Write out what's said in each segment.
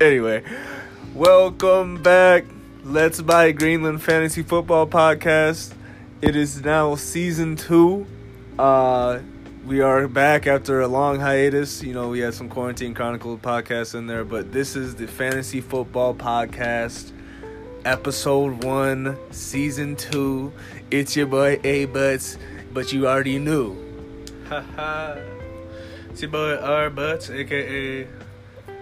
Anyway, welcome back. Let's buy Greenland Fantasy Football Podcast. It is now season two. Uh, we are back after a long hiatus. You know, we had some quarantine chronicle podcasts in there, but this is the Fantasy Football Podcast, episode one, season two. It's your boy A Butts, but you already knew. Haha. it's your boy R Butts, aka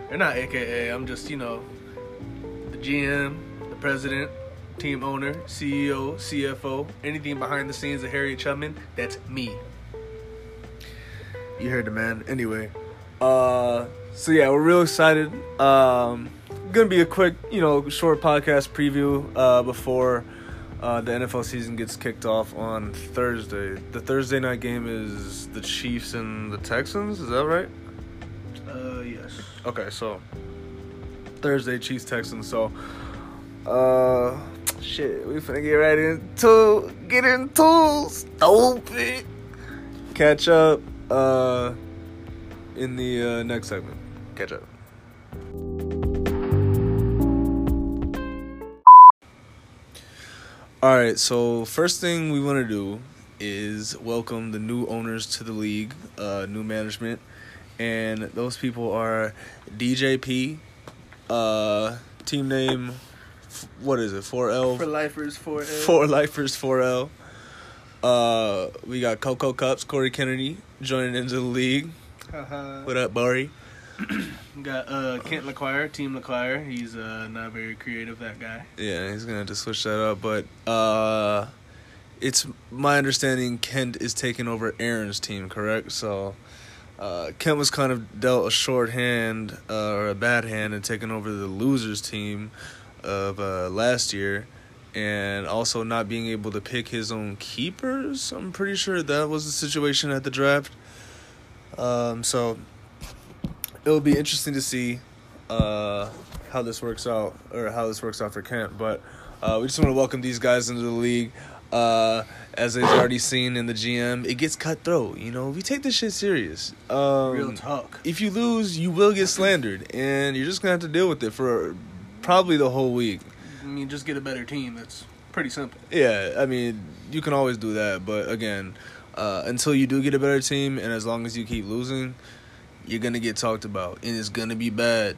or not AKA, I'm just, you know, the GM, the president, team owner, CEO, CFO, anything behind the scenes of Harriet Chubman, that's me. You heard the man. Anyway, uh, so yeah, we're real excited. Um, gonna be a quick, you know, short podcast preview uh, before uh, the NFL season gets kicked off on Thursday. The Thursday night game is the Chiefs and the Texans. Is that right? Uh, yes. Okay, so Thursday, Chiefs Texans. So, uh, shit, we finna get right into get into stupid catch up. Uh, in the uh, next segment, catch up. All right, so first thing we want to do is welcome the new owners to the league, uh, new management and those people are DJP, uh, team name, what is it? Four L. For lifers, four L. Four lifers, four L. Uh, we got Coco Cups, Corey Kennedy joining into the league. Haha. What up, Barry? Got uh Kent LaQuire, Team LaQuire. He's uh not very creative. That guy. Yeah, he's gonna have to switch that up, but uh, it's my understanding Kent is taking over Aaron's team, correct? So. Uh, Kent was kind of dealt a short hand uh, or a bad hand and taking over the losers team of uh, last year, and also not being able to pick his own keepers. I'm pretty sure that was the situation at the draft. Um, so it'll be interesting to see uh, how this works out or how this works out for Kent. But uh, we just want to welcome these guys into the league. Uh, as they've already seen in the GM, it gets cutthroat. You know, we take this shit serious. Um, Real talk. If you lose, you will get slandered, and you're just gonna have to deal with it for probably the whole week. I mean, just get a better team. That's pretty simple. Yeah, I mean, you can always do that, but again, uh, until you do get a better team, and as long as you keep losing, you're gonna get talked about, and it's gonna be bad.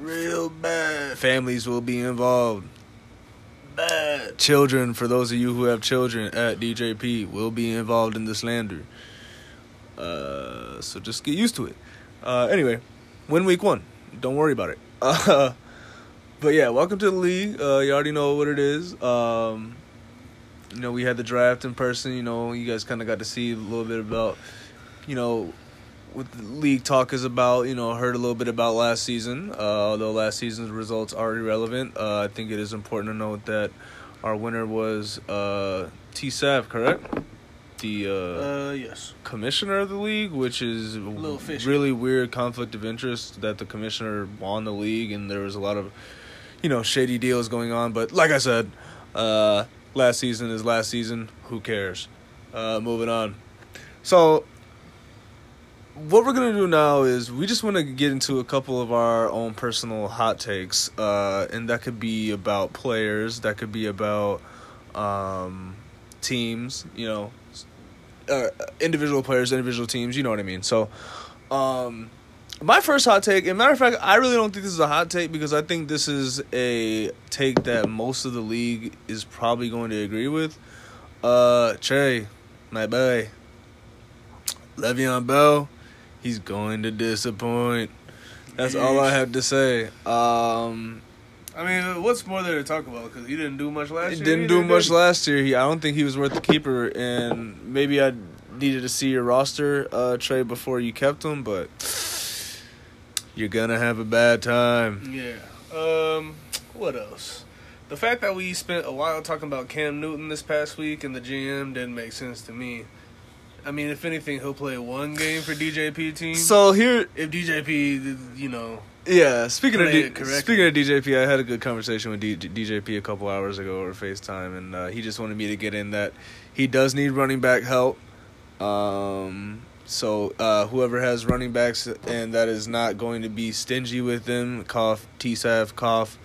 Real bad. Families will be involved. Bad. Children, for those of you who have children at DJP, will be involved in the slander. Uh, so just get used to it. Uh, anyway, win week one. Don't worry about it. But yeah, welcome to the league. Uh, you already know what it is. Um, you know, we had the draft in person. You know, you guys kind of got to see a little bit about, you know, what the league talk is about. You know, heard a little bit about last season. Uh, although last season's results are irrelevant, uh, I think it is important to note that our winner was uh, T. Sav, correct? The uh, Uh, yes. commissioner of the league, which is really weird conflict of interest that the commissioner won the league, and there was a lot of, you know, shady deals going on. But like I said, uh, last season is last season. Who cares? Uh, moving on. So, what we're gonna do now is we just want to get into a couple of our own personal hot takes, uh, and that could be about players, that could be about um, teams, you know, uh, individual players, individual teams. You know what I mean. So, um, my first hot take, and matter of fact, I really don't think this is a hot take because I think this is a take that most of the league is probably going to agree with. Uh, Trey, my boy, Le'Veon Bell, he's going to disappoint. That's all I have to say. Um, I mean, what's more there to talk about? Because he didn't do much last he year. didn't do did much last year. He, I don't think he was worth the keeper, and maybe I needed to see your roster uh, trade before you kept him, but you're gonna have a bad time. Yeah. Um. What else? The fact that we spent a while talking about Cam Newton this past week and the GM didn't make sense to me. I mean, if anything, he'll play one game for DJP team. So here, if DJP, you know, yeah. Speaking of D- speaking of DJP, I had a good conversation with D- DJP a couple hours ago over FaceTime, and uh, he just wanted me to get in that he does need running back help. Um, so uh, whoever has running backs and that is not going to be stingy with them, cough, TSAF, cough.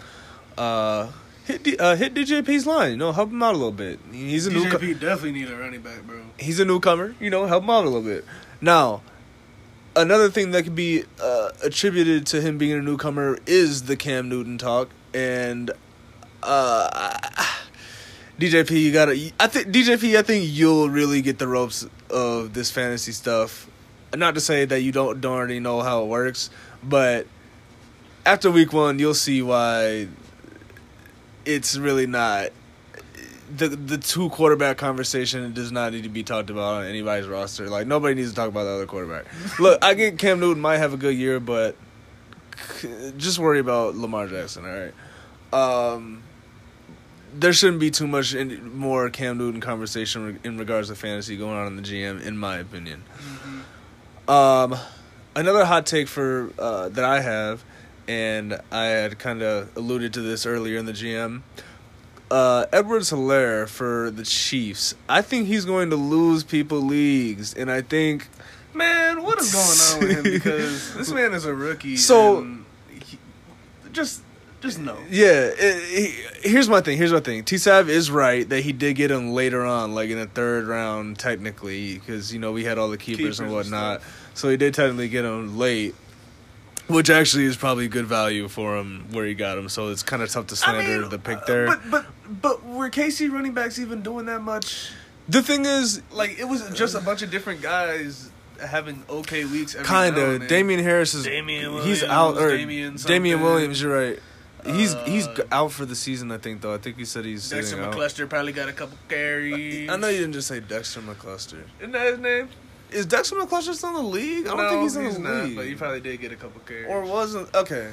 Uh, hit D- uh, hit DJP's line. You know, help him out a little bit. He's a new. DJP definitely need a running back, bro. he's a newcomer. You know, help him out a little bit. Now, another thing that could be uh, attributed to him being a newcomer is the Cam Newton talk, and uh, DJP, you gotta. I think DJP, I think you'll really get the ropes of this fantasy stuff. Not to say that you don't don't already know how it works, but after week one, you'll see why it's really not the the two quarterback conversation does not need to be talked about on anybody's roster. Like nobody needs to talk about the other quarterback. Look, I get Cam Newton might have a good year, but just worry about Lamar Jackson. All right. Um, there shouldn't be too much in, more Cam Newton conversation in regards to fantasy going on in the GM, in my opinion. Um, another hot take for uh, that I have, and I had kind of alluded to this earlier in the GM. Uh, Edwards Helaire for the Chiefs. I think he's going to lose people leagues, and I think Man, what is going on with him? Because this man is a rookie. So- he, just, just no. Yeah, it, he, here's my thing. Here's my thing. T Sav is right that he did get him later on, like in the third round, technically, because you know we had all the keepers, Keepers and and whatnot. so he did technically get him late, which actually is probably good value for him where he got him. So it's kind of tough to slander the pick there. But, but, but were KC running backs even doing that much? the thing is, Like, it was just a bunch of different guys having okay weeks. Kinda. and. Damien Harris is Damien he's out or Damien Damien. Williams. You're right. He's he's Uh, out for the season. I think though. I think he said he's Dexter sitting out. McCluster probably got a couple carries. I know you didn't just say Dexter McCluster. Isn't that his name? Is Dexter McCluster still in the league? I don't no, think he's in the not, league. but he probably did get a couple carries. or wasn't okay.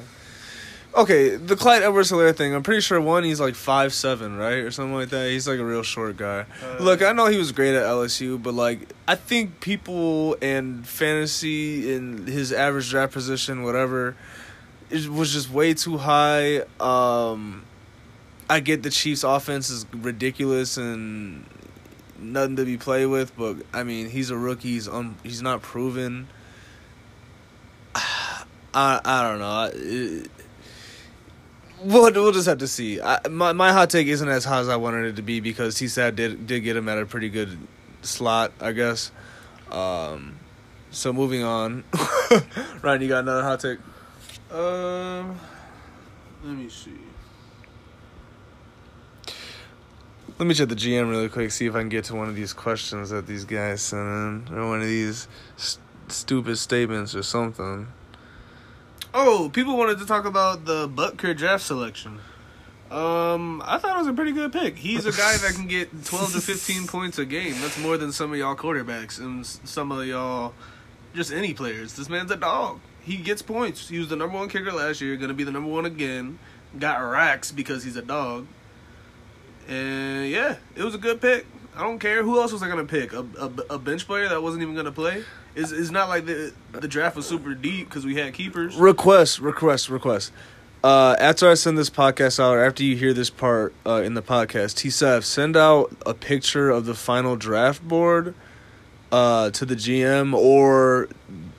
Okay, the Clyde Edwards Helaire thing. I'm pretty sure one he's like five seven, right, or something like that. He's like a real short guy. Uh, Look, I know he was great at LSU, but like I think people and fantasy in his average draft position, whatever, it was just way too high. Um, I get the Chiefs' offense is ridiculous and nothing to be played with, but I mean he's a rookie. He's un, he's not proven. I I don't know. It, we'll we'll just have to see. I, my my hot take isn't as high as I wanted it to be because T Sav did did get him at a pretty good slot, I guess. Um, so moving on, Ryan, you got another hot take? Um, let me see. Let me check the GM really quick, see if I can get to one of these questions that these guys sent in, or one of these st- stupid statements or something. Oh, people wanted to talk about the Butker draft selection. Um, I thought it was a pretty good pick. He's a guy that can get twelve to fifteen points a game. That's more than some of y'all quarterbacks and some of y'all, just any players. This man's a dog. He gets points. He was the number one kicker last year. Going to be the number one again. Got racks because he's a dog. And yeah, it was a good pick. I don't care who else was I gonna pick. A, a, a bench player that wasn't even gonna play. It's, it's not like the the draft was super deep because we had keepers. Request, request, request. Uh, after I send this podcast out, or after you hear this part uh, in the podcast, TSF, send out a picture of the final draft board uh, to the GM, or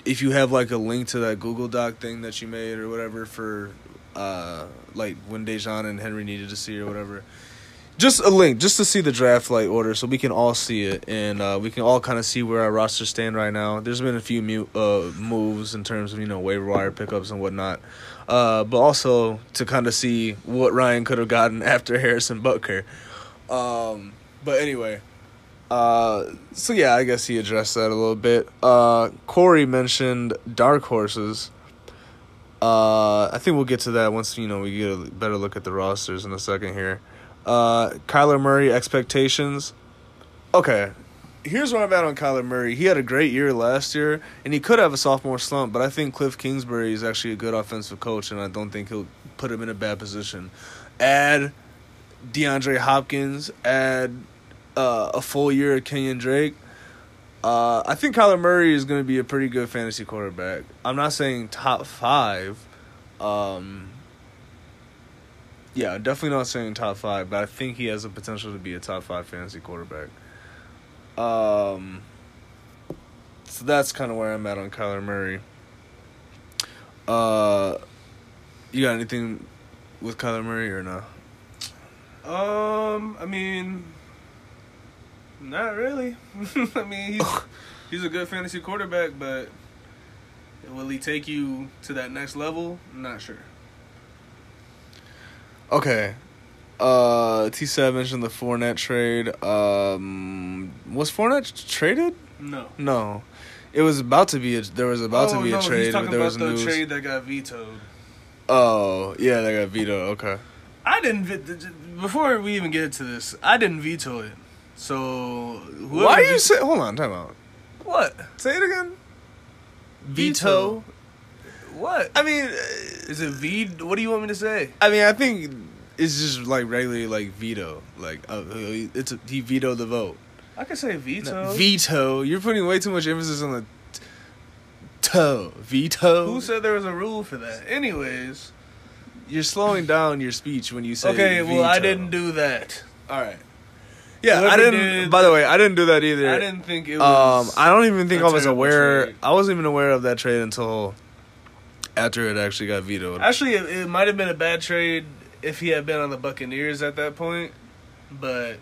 if you have like a link to that Google Doc thing that you made or whatever for uh, like when Dejan and Henry needed to see or whatever. Just a link, just to see the draft like order, so we can all see it and uh, we can all kind of see where our rosters stand right now. There's been a few mu- uh, moves in terms of you know waiver wire pickups and whatnot, uh, but also to kind of see what Ryan could have gotten after Harrison Butker. Um, but anyway, uh, so yeah, I guess he addressed that a little bit. Uh, Corey mentioned dark horses. Uh, I think we'll get to that once you know we get a better look at the rosters in a second here. Uh, Kyler Murray expectations. Okay, here's where I'm at on Kyler Murray. He had a great year last year, and he could have a sophomore slump, but I think Cliff Kingsbury is actually a good offensive coach, and I don't think he'll put him in a bad position. Add DeAndre Hopkins, add uh, a full year of Kenyan Drake. Uh, I think Kyler Murray is going to be a pretty good fantasy quarterback. I'm not saying top five. Um, yeah, definitely not saying top five, but I think he has the potential to be a top five fantasy quarterback. Um, so that's kind of where I'm at on Kyler Murray. Uh, you got anything with Kyler Murray or no? Um, I mean, not really. I mean, he's he's a good fantasy quarterback, but will he take you to that next level? Not sure. Okay. Uh, T Seven mentioned the Fournette trade. Um, was Fournette traded? No. No, it was about to be. A, there was about oh, to be no, a trade, He's talking but there about was the news. trade that got vetoed. Oh, yeah, they got vetoed. Okay. I didn't. Before we even get into this, I didn't veto it. So whoever Why are you ve- say? Hold on, time out. what Say it again. Veto? What I mean, uh, is it? V? What do you want me to say? I mean, I think it's just like regularly like veto. Like, uh, it's a, he vetoed the vote. I could say veto. No, veto. You're putting way too much emphasis on the t- toe. Veto. Who said there was a rule for that? Anyways, You're slowing down your speech when you say. okay. Well, I didn't do that. All right. Yeah, I didn't. did- by the way, I didn't do that either. I didn't think it Um, was. I don't even think a I was terrible aware. trade. I wasn't even aware of that trade until after it actually got vetoed. Actually, it, it might have been a bad trade if he had been on the Buccaneers at that point, but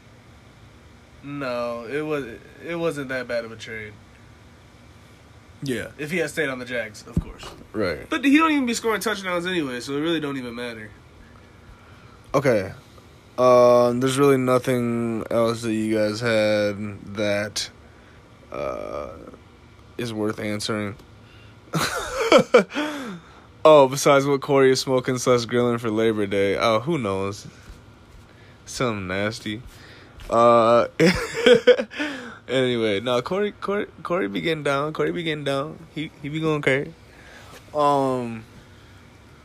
no, it was it wasn't that bad of a trade. yeah, If he had stayed on the Jags, of course. right. But he don't even be scoring touchdowns anyway, so it really don't even matter. Okay. Um, there's really nothing else that you guys had that uh, is worth answering. oh, besides what Corey is smoking slash grilling for Labor Day. Oh, who knows? Something nasty. Uh, anyway, no, Corey, Corey, Corey be getting down. Corey be getting down. He he be going crazy. Um.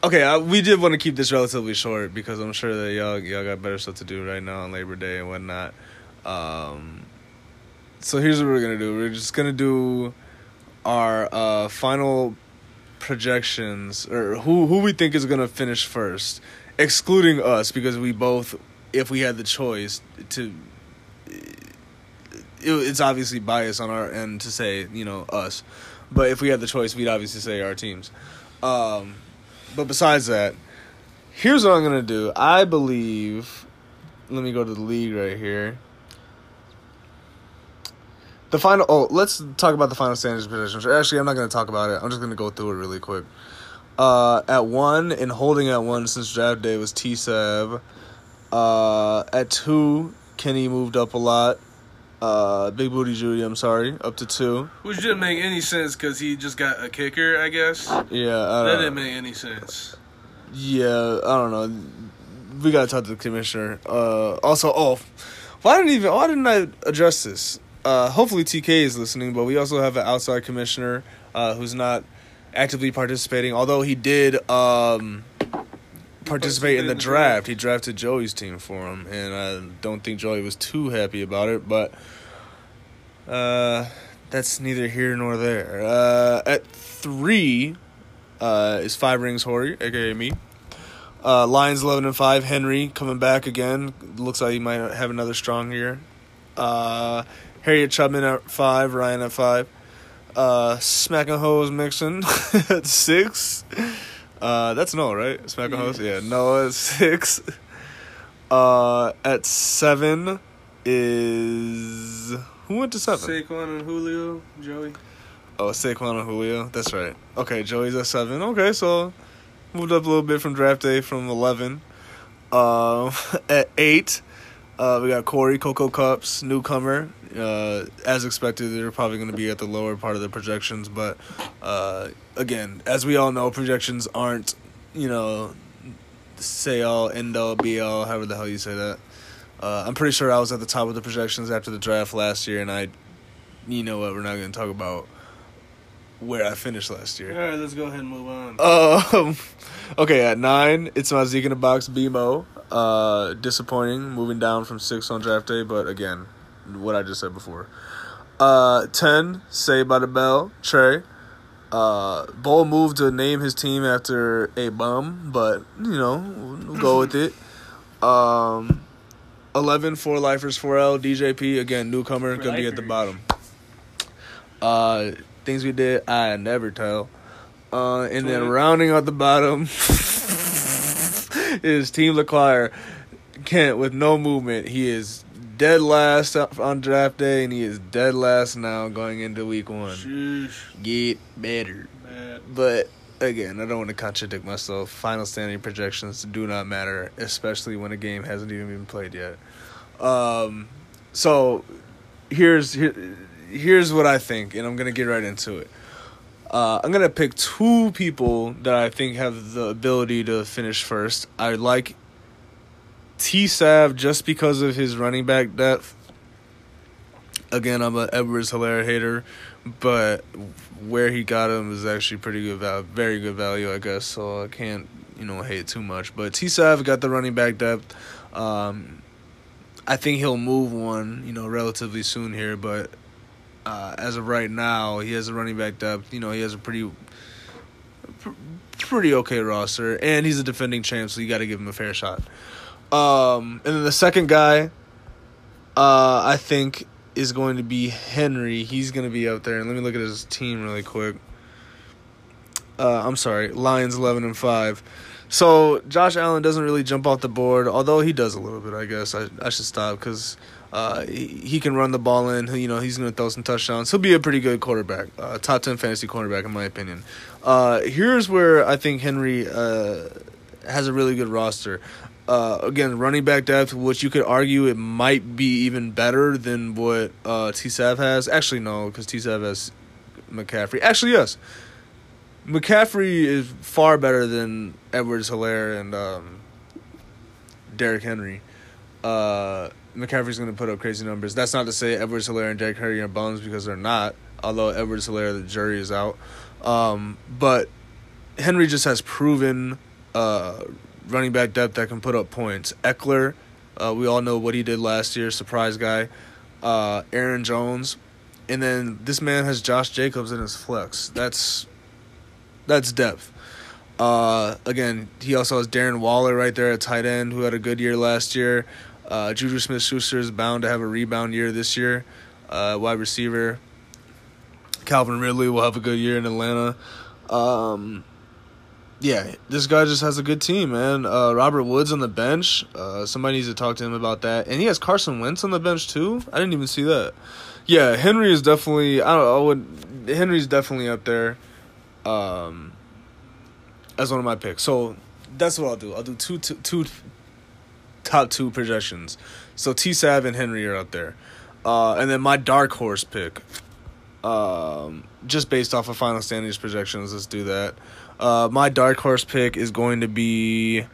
Okay, I, we did want to keep this relatively short because I'm sure that y'all y'all got better stuff to do right now on Labor Day and whatnot. Um, so here's what we're gonna do. We're just gonna do our uh, final projections or who who we think is gonna finish first, excluding us because we both, if we had the choice to, it, it's obviously biased on our end to say you know us, but if we had the choice, we'd obviously say our teams. Um, but besides that, here's what I'm gonna do. I believe. Let me go to the league right here. The final. Oh, let's talk about the final standings positions. Actually, I'm not gonna talk about it. I'm just gonna go through it really quick. Uh, at one and holding at one since draft day was T Sav. Uh, at two, Kenny moved up a lot. Uh, Big Booty Judy, I'm sorry, up to two. Which didn't make any sense because he just got a kicker, I guess. Yeah, uh, That didn't make any sense. Yeah, I don't know. We gotta talk to the commissioner. Uh, also, oh, why didn't even? Why didn't I address this? Uh, hopefully TK is listening, but we also have an outside commissioner uh, who's not actively participating. Although he did um, participate in the draft, he drafted Joey's team for him, and I don't think Joey was too happy about it. But uh, that's neither here nor there. Uh, at three uh, is Five Rings Hori, aka me. Uh, Lions eleven and five. Henry coming back again. Looks like he might have another strong year. Uh, Harriet Chubman at five. Ryan at five. Uh, Hose Mixon at six. Uh, that's Noah, right? Smack and Hose. Yeah. Noah at six. Uh, at seven is who went to seven? Saquon and Julio, Joey. Oh, Saquon and Julio. That's right. Okay, Joey's at seven. Okay, so moved up a little bit from draft day from eleven. Um, at eight, uh, we got Corey Coco Cups, newcomer. Uh, as expected, they're probably going to be at the lower part of the projections, but uh, again, as we all know, projections aren't, you know, say all, end all, be all, however the hell you say that. Uh, I'm pretty sure I was at the top of the projections after the draft last year, and I, you know what, we're not going to talk about where I finished last year. All right, let's go ahead and move on. Um, okay, at nine, it's my Zeke in the box, BMO. Uh, disappointing, moving down from six on draft day, but again, what I just said before. Uh, ten, Saved by the Bell, Trey. Uh, bold move to name his team after a bum, but you know, we'll go with it. Um, eleven, four lifers, four L, DJP again, newcomer, For gonna be at the bottom. Uh, things we did, I never tell. Uh, and then rounding out the bottom is Team LeClaire. Kent with no movement. He is dead last on draft day, and he is dead last now going into week one. Sheesh. Get better. But again, I don't want to contradict myself. Final standing projections do not matter, especially when a game hasn't even been played yet. Um, so here's here, here's what I think, and I'm gonna get right into it. Uh, I'm gonna pick two people that I think have the ability to finish first. I like T Sav just because of his running back depth. Again, I'm a Edwards Helaire hater, but where he got him is actually pretty good value, very good value, I guess. So I can't, you know, hate too much. But T Sav got the running back depth. Um, I think he'll move one, you know, relatively soon here. But uh, as of right now, he has a running back depth. You know, he has a pretty, pr- pretty okay roster, and he's a defending champ, so you got to give him a fair shot. Um, and then the second guy, uh, I think is going to be Henry. He's going to be out there, and let me look at his team really quick. Uh, I'm sorry, Lions eleven and five. So Josh Allen doesn't really jump off the board, although he does a little bit. I guess I I should stop because uh, he, he can run the ball in. You know he's going to throw some touchdowns. He'll be a pretty good quarterback, uh, top ten fantasy quarterback in my opinion. Uh, here's where I think Henry uh, has a really good roster. Uh, again, running back depth, which you could argue it might be even better than what uh, T Sav has. Actually, no, because T Sav has McCaffrey. Actually, yes. McCaffrey is far better than Edwards Helaire and um, Derrick Henry. McCaffrey's going to put up crazy numbers. That's not to say Edwards Helaire and Derrick Henry are bums because they're not. Although Edwards Helaire, the jury is out. Um, but Henry just has proven uh, running back depth that can put up points. Ekeler, uh, we all know what he did last year, surprise guy. Uh, Aaron Jones, and then this man has Josh Jacobs in his flex. That's that's depth. Uh, again, he also has Darren Waller right there at tight end, who had a good year last year. Uh, Juju Smith Schuster is bound to have a rebound year this year. Uh, wide receiver Calvin Ridley will have a good year in Atlanta. Um, yeah, this guy just has a good team, man. Uh, Robert Woods on the bench. Uh, somebody needs to talk to him about that. And he has Carson Wentz on the bench too. I didn't even see that. Yeah, Henry is definitely. I don't. I would. Henry's definitely up there. Um, as one of my picks. So that's what I'll do. I'll do two, two, two top two projections. So T Sav and Henry are up there. Uh, and then my dark horse pick. Um, just based off of final standings projections, let's do that. Uh, my dark horse pick is going to be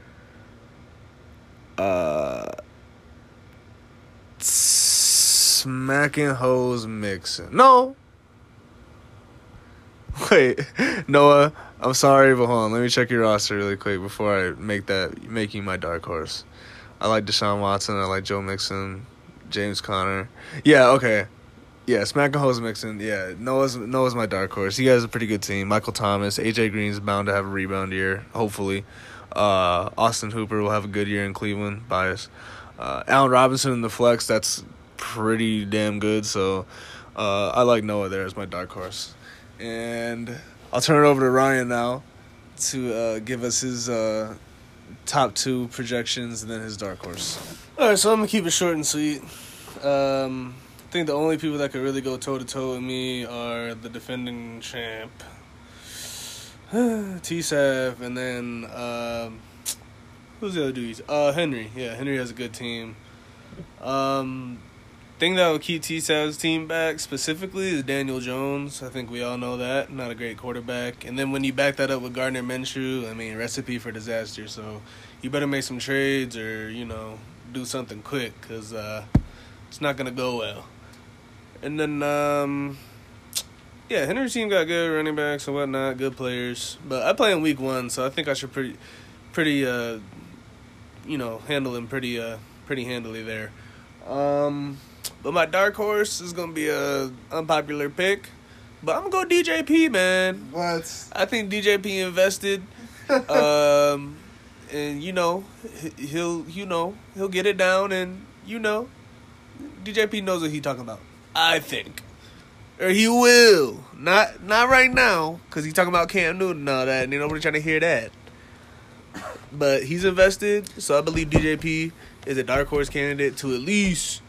uh, smacking hose Mixon. No. Wait, Noah. I'm sorry, but hold on. Let me check your roster really quick before I make that making my dark horse. I like Deshaun Watson. I like Joe Mixon, James Conner. Yeah, okay. Yeah, Smack and Hose Mixon. Yeah, Noah's Noah's my dark horse. He has a pretty good team. Michael Thomas, AJ Green's bound to have a rebound year, hopefully. Uh, Austin Hooper will have a good year in Cleveland. Bias. Uh, Allen Robinson in the flex. That's pretty damn good. So uh, I like Noah there as my dark horse. And I'll turn it over to Ryan now to uh, give us his uh, top two projections and then his dark horse. All right, so I'm gonna keep it short and sweet. Um, I think the only people that could really go toe to toe with me are the defending champ, T Sav, and then um, who's the other dudes? Uh, Henry. Yeah, Henry has a good team. Um, thing that will keep T Sav's team back specifically is Daniel Jones. I think we all know that. Not a great quarterback. And then when you back that up with Gardner Minshew, I mean, recipe for disaster. So you better make some trades or, you know, do something quick because uh, it's not going to go well. And then, um, yeah, Henry's team got good running backs and whatnot, good players. But I play in week one, so I think I should pretty, pretty, uh, you know, handle him pretty, uh, pretty handily there. Um, But my dark horse is gonna be a unpopular pick. But I'm gonna go DJP, man. What? I think DJP invested. um, and you know, he- he'll you know he'll get it down, and you know, DJP knows what he talking about. I think, or he will. Not not right now, cause he's talking about Cam Newton and all that, and nobody trying to hear that. But he's invested, so I believe DJP is a dark horse candidate to at least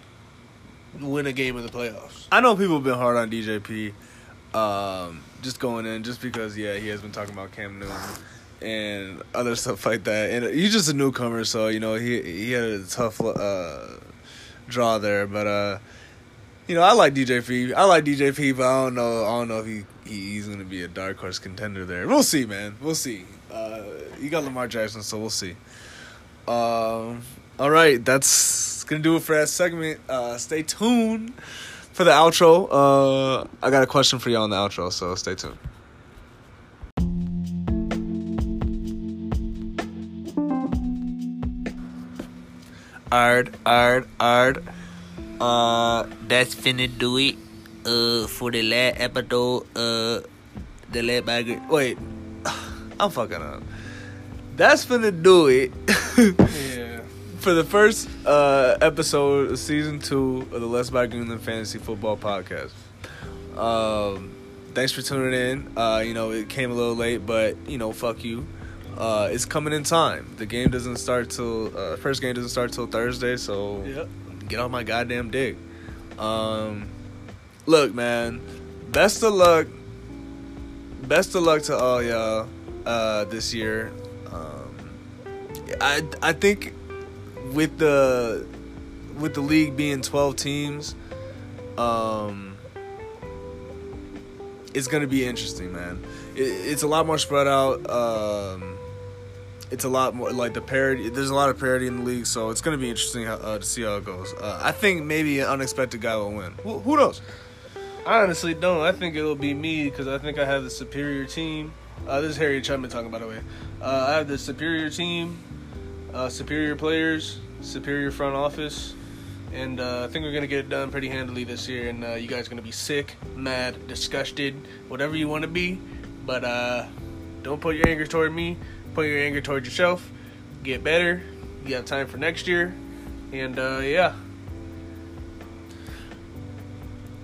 win a game in the playoffs. I know people have been hard on DJP, um, just going in, just because yeah, he has been talking about Cam Newton and other stuff like that. And he's just a newcomer, so you know he he had a tough uh, draw there. But uh, you know, I like DJP. I like DJP, but I don't know. I don't know if he, he he's gonna be a dark horse contender there. We'll see, man. We'll see. Uh, you got Lamar Jackson, so we'll see. Um, all right, that's gonna do it for that segment. Uh, stay tuned for the outro. Uh, I got a question for y'all on the outro, so stay tuned. Ard, ard, ard. Uh, that's finna do it. Uh, for the last episode. Uh, the last bag. Wait, I'm fucking up. That's finna do it. For the first uh, episode of season two of the Let's Buy Greenland Fantasy Football Podcast. Um, thanks for tuning in. Uh, you know, it came a little late, but you know, fuck you. Uh, it's coming in time. The game doesn't start till uh, first game doesn't start till Thursday, so Yep. get off my goddamn dick. Um, look, man, best of luck. Best of luck to all y'all uh, this year. Um, I I think with the with the league being twelve teams, um, it's gonna be interesting, man. It, it's a lot more spread out. Um, it's a lot more like the parity. There's a lot of parity in the league, so it's gonna be interesting uh, to see how it goes. Uh, I think maybe an unexpected guy will win. Who, who knows? I honestly don't. I think it'll be me because I think I have the superior team. Uh, this is Harriet Chubman talking, by the way. Uh, I have the superior team, uh, superior players, superior front office, and uh, I think we're gonna get it done pretty handily this year. And uh, you guys are gonna be sick, mad, disgusted, whatever you want to be, but uh, don't put your anger toward me. Put your anger toward yourself. Get better. You have time for next year, and uh, yeah.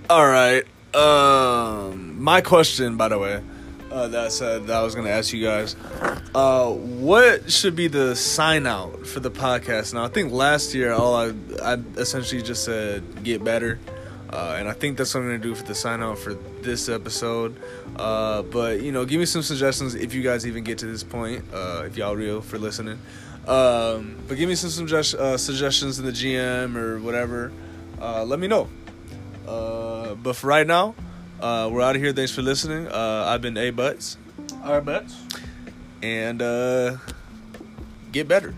All right. Um, my question, by the way, uh, that said that I was going to ask you guys, uh, what should be the sign out for the podcast? Now, I think last year all I I essentially just said get better, uh, and I think that's what I'm going to do for the sign out for this episode. Uh, but you know, give me some suggestions if you guys even get to this point. Uh, if y'all real for listening. Um, but give me some suggest- uh, suggestions in the GM or whatever. Let me know. But for right now, uh, we're out of here. Thanks for listening. Uh, I've been A Butts, Our bets. and uh, get better.